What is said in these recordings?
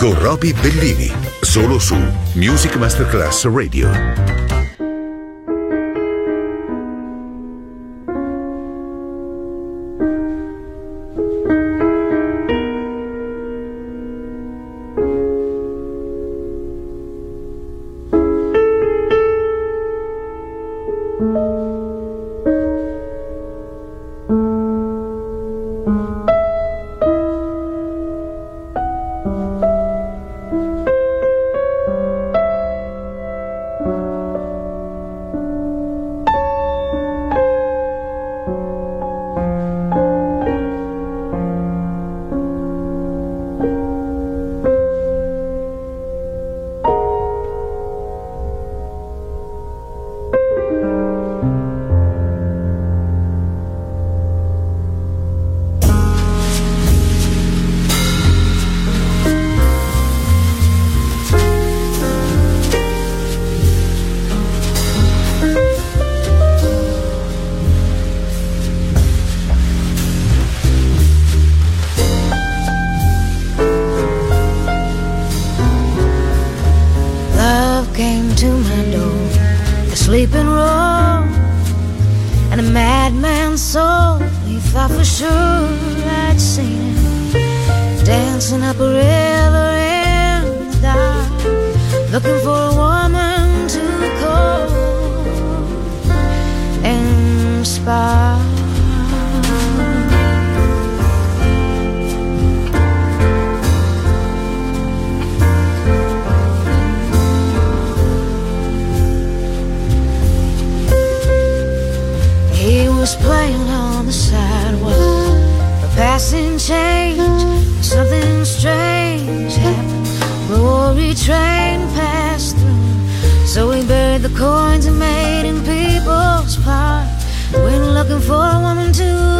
con Roby Bellini, solo su Music Masterclass Radio. Sleeping roar, and a madman's soul. He thought for sure I'd seen him dancing up a river in the dark, looking for a woman to call and spark. A passing change. Something strange happened. Rory train passed through, so we buried the coins he made in people's park. Went looking for a woman to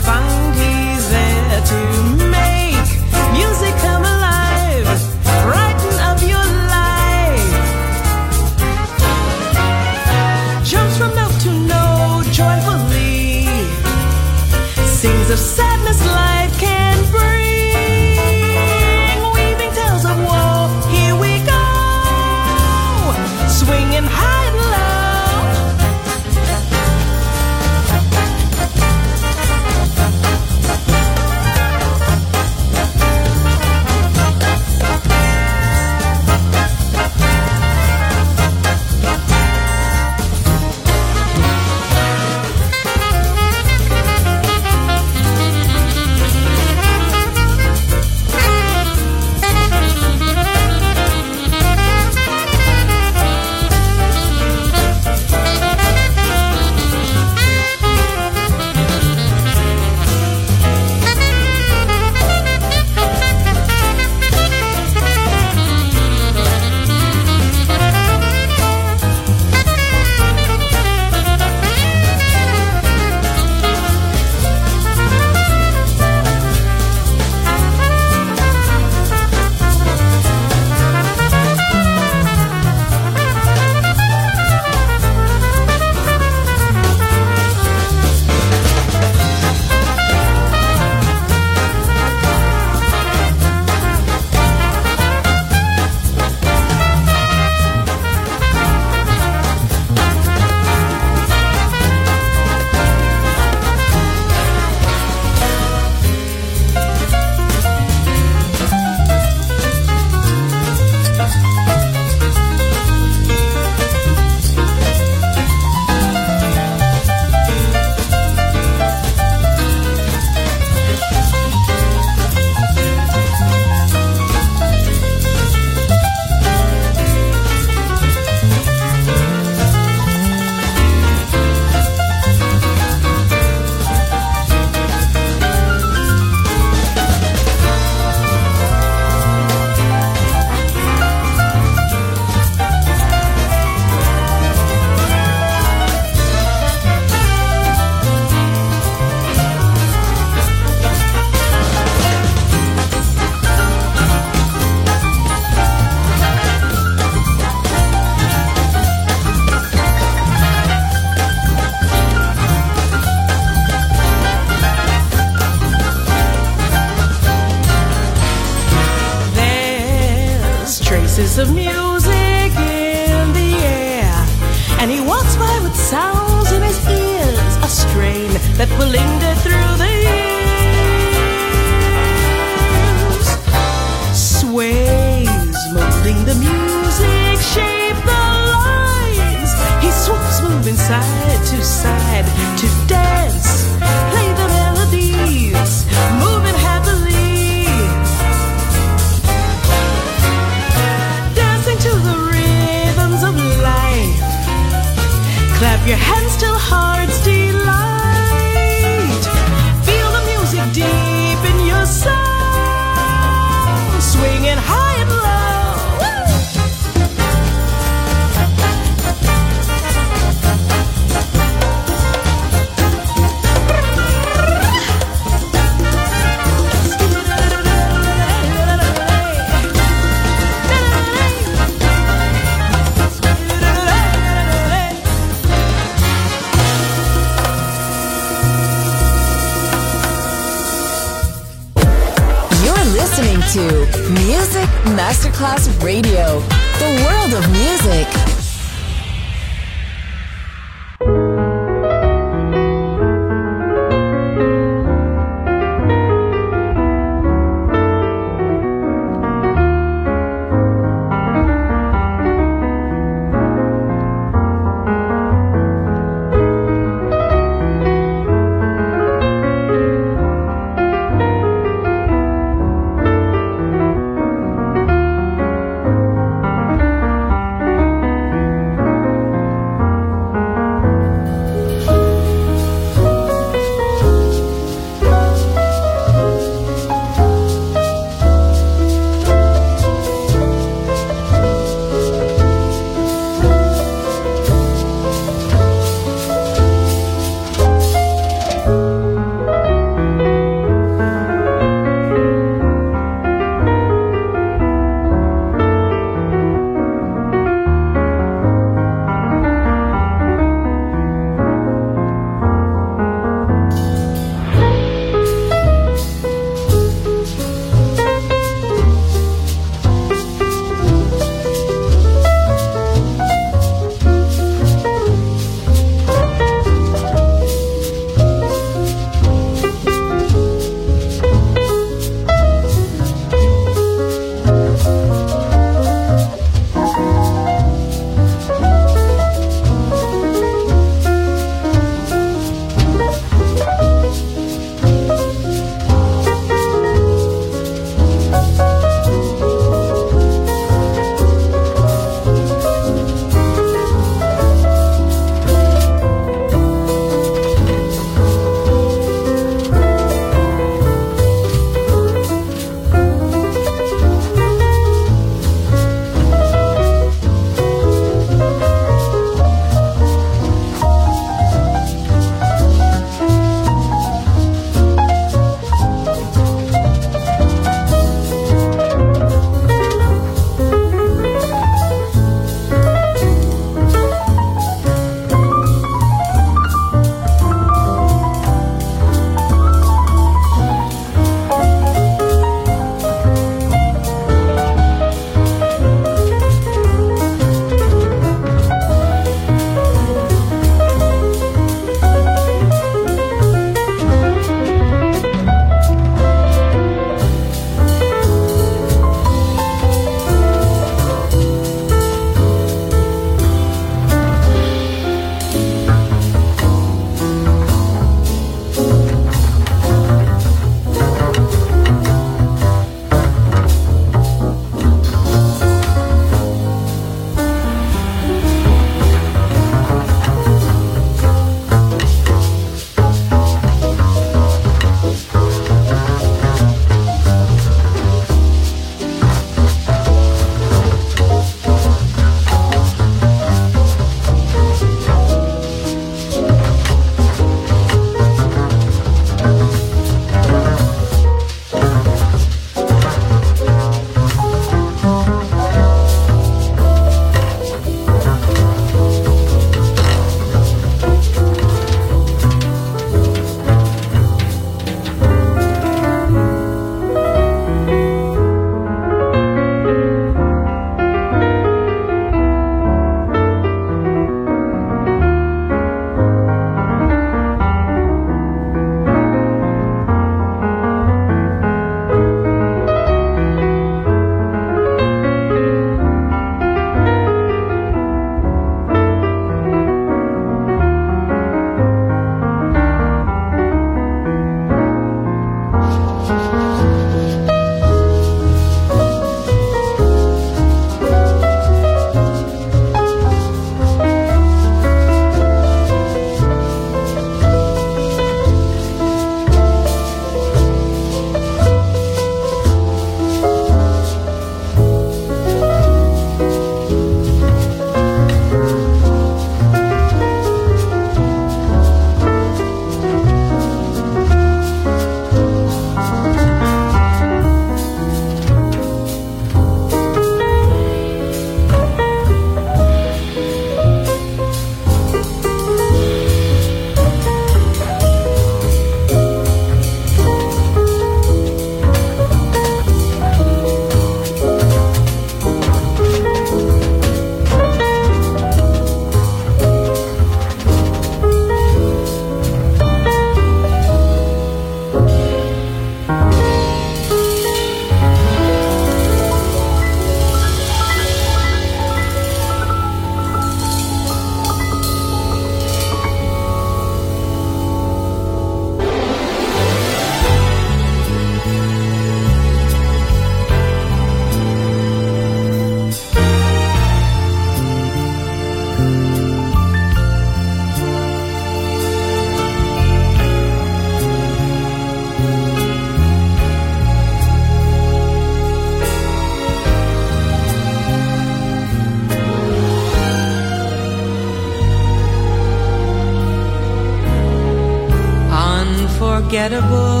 unforgettable.